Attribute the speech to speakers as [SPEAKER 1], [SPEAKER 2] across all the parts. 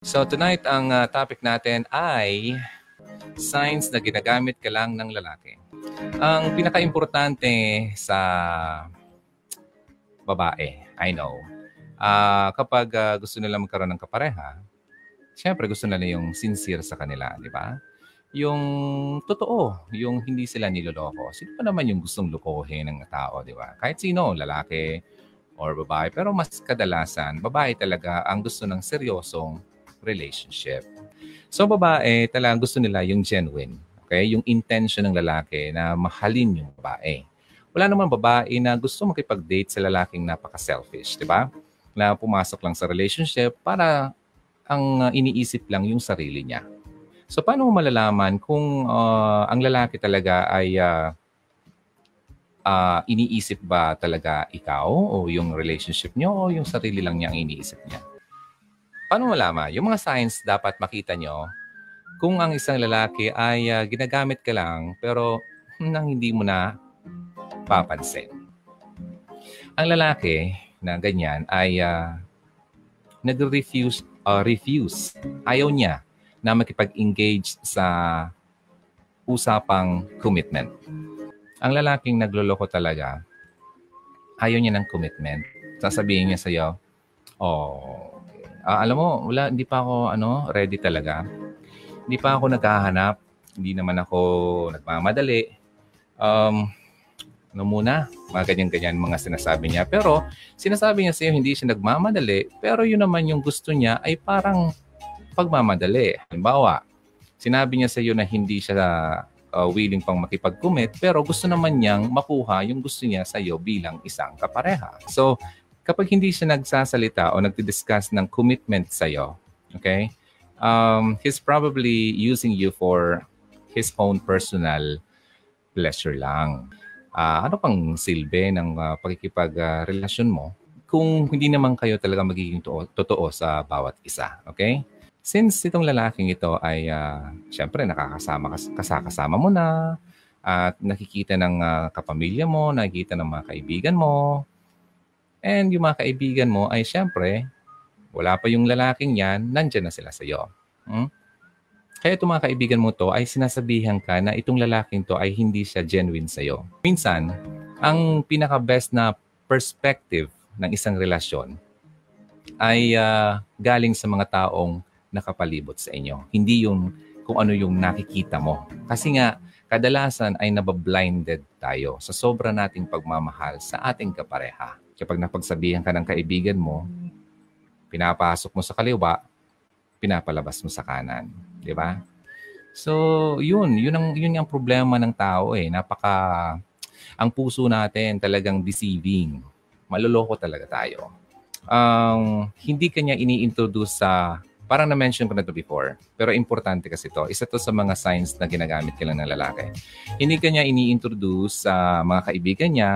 [SPEAKER 1] So tonight ang uh, topic natin ay signs na ginagamit ka lang ng lalaki. Ang pinaka-importante sa babae, I know, uh, kapag uh, gusto nila magkaroon ng kapareha, syempre gusto nila yung sincere sa kanila, di ba? Yung totoo, yung hindi sila niloloko. Sino pa naman yung gustong lukohin ng tao, di ba? Kahit sino, lalaki or babae. Pero mas kadalasan, babae talaga ang gusto ng seryosong relationship. So babae, talagang gusto nila yung genuine. Okay? Yung intention ng lalaki na mahalin yung babae. Wala naman babae na gusto makipag-date sa lalaking napaka-selfish, di ba? Na pumasok lang sa relationship para ang uh, iniisip lang yung sarili niya. So paano mo malalaman kung uh, ang lalaki talaga ay uh, uh, iniisip ba talaga ikaw o yung relationship niyo o yung sarili lang niya ang iniisip niya? Paano malaman? Yung mga signs dapat makita nyo kung ang isang lalaki ay uh, ginagamit ka lang pero nang hindi mo na papansin. Ang lalaki na ganyan ay uh, nag-refuse uh, refuse. Ayaw niya na makipag-engage sa usapang commitment. Ang lalaking nagloloko talaga, ayaw niya ng commitment. Sasabihin niya sa iyo, oh, uh, alam mo, wala, hindi pa ako ano, ready talaga hindi pa ako naghahanap. Hindi naman ako nagmamadali. Um, ano muna, mga ganyan-ganyan mga sinasabi niya. Pero sinasabi niya sa iyo, hindi siya nagmamadali. Pero yun naman yung gusto niya ay parang pagmamadali. Halimbawa, sinabi niya sa iyo na hindi siya uh, willing pang makipag-commit, pero gusto naman niyang makuha yung gusto niya sa iyo bilang isang kapareha. So, kapag hindi siya nagsasalita o nagdi-discuss ng commitment sa iyo, okay, um, he's probably using you for his own personal pleasure lang. Uh, ano pang silbi ng uh, pakikipagrelasyon uh, mo kung hindi naman kayo talaga magiging to- totoo sa bawat isa. Okay? Since itong lalaking ito ay uh, syempre nakakasama kasakasama mo na at nakikita ng uh, kapamilya mo, nakikita ng mga kaibigan mo, and yung mga kaibigan mo ay syempre wala pa yung lalaking yan, nandyan na sila sa iyo. Hmm? Kaya itong mga kaibigan mo to ay sinasabihan ka na itong lalaking to ay hindi siya genuine sa iyo. Minsan, ang pinaka-best na perspective ng isang relasyon ay uh, galing sa mga taong nakapalibot sa inyo. Hindi yung kung ano yung nakikita mo. Kasi nga, kadalasan ay nabablinded tayo sa sobra nating pagmamahal sa ating kapareha. Kapag napagsabihan ka ng kaibigan mo, pinapasok mo sa kaliwa, pinapalabas mo sa kanan. Di ba? So, yun. Yun ang, yun ang problema ng tao eh. Napaka, ang puso natin talagang deceiving. Maloloko talaga tayo. Um, hindi kanya ini-introduce sa, parang na-mention ko na to before, pero importante kasi to. Isa to sa mga signs na ginagamit kailan ng lalaki. Hindi kanya ini-introduce sa mga kaibigan niya,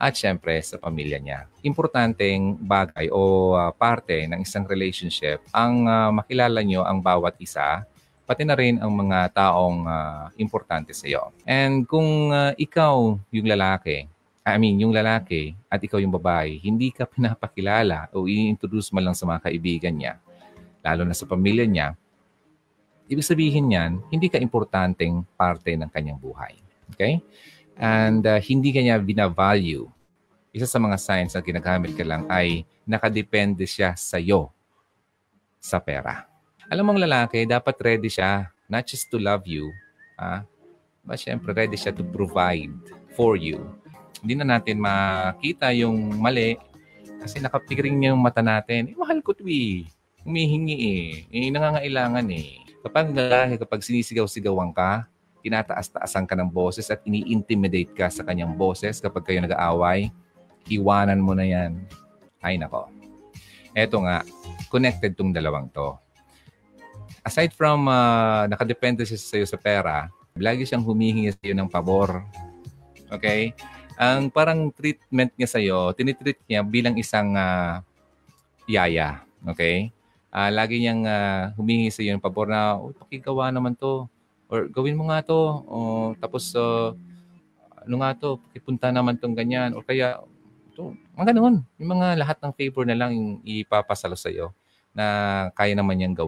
[SPEAKER 1] at syempre sa pamilya niya. Importanteng bagay o uh, parte ng isang relationship ang uh, makilala nyo ang bawat isa pati na rin ang mga taong uh, importante sa iyo. And kung uh, ikaw yung lalaki, I mean, yung lalaki at ikaw yung babae, hindi ka pinapakilala o i-introduce mo lang sa mga kaibigan niya, lalo na sa pamilya niya, ibig sabihin niyan, hindi ka importanteng parte ng kanyang buhay. Okay? And uh, hindi kanya binavalue, isa sa mga signs na ginagamit ka lang ay nakadepende siya sa iyo sa pera. Alam mong lalaki, dapat ready siya not just to love you, ah, but syempre ready siya to provide for you. Hindi na natin makita yung mali kasi nakapiring niya yung mata natin. Eh, mahal ko to eh. Humihingi eh. Eh, nangangailangan eh. Kapag lalaki, kapag sinisigaw-sigawan ka, tinataas-taasan ka ng boses at ini-intimidate ka sa kanyang boses kapag kayo nag-aaway, iwanan mo na yan. Ay nako. Eto nga, connected tong dalawang to. Aside from uh, nakadepende siya sa iyo sa pera, lagi siyang humihingi sa iyo ng pabor. Okay? Ang parang treatment niya sa iyo, tinitreat niya bilang isang uh, yaya. Okay? Uh, lagi niyang uh, humingi sa iyo ng pabor na, oh, pakigawa naman to or gawin mo nga to, o, tapos uh, ano nga to, ipunta naman tong ganyan, o kaya, to, mga ganun. Yung mga lahat ng favor na lang yung ipapasalo sa iyo. na kaya naman niyang gawin.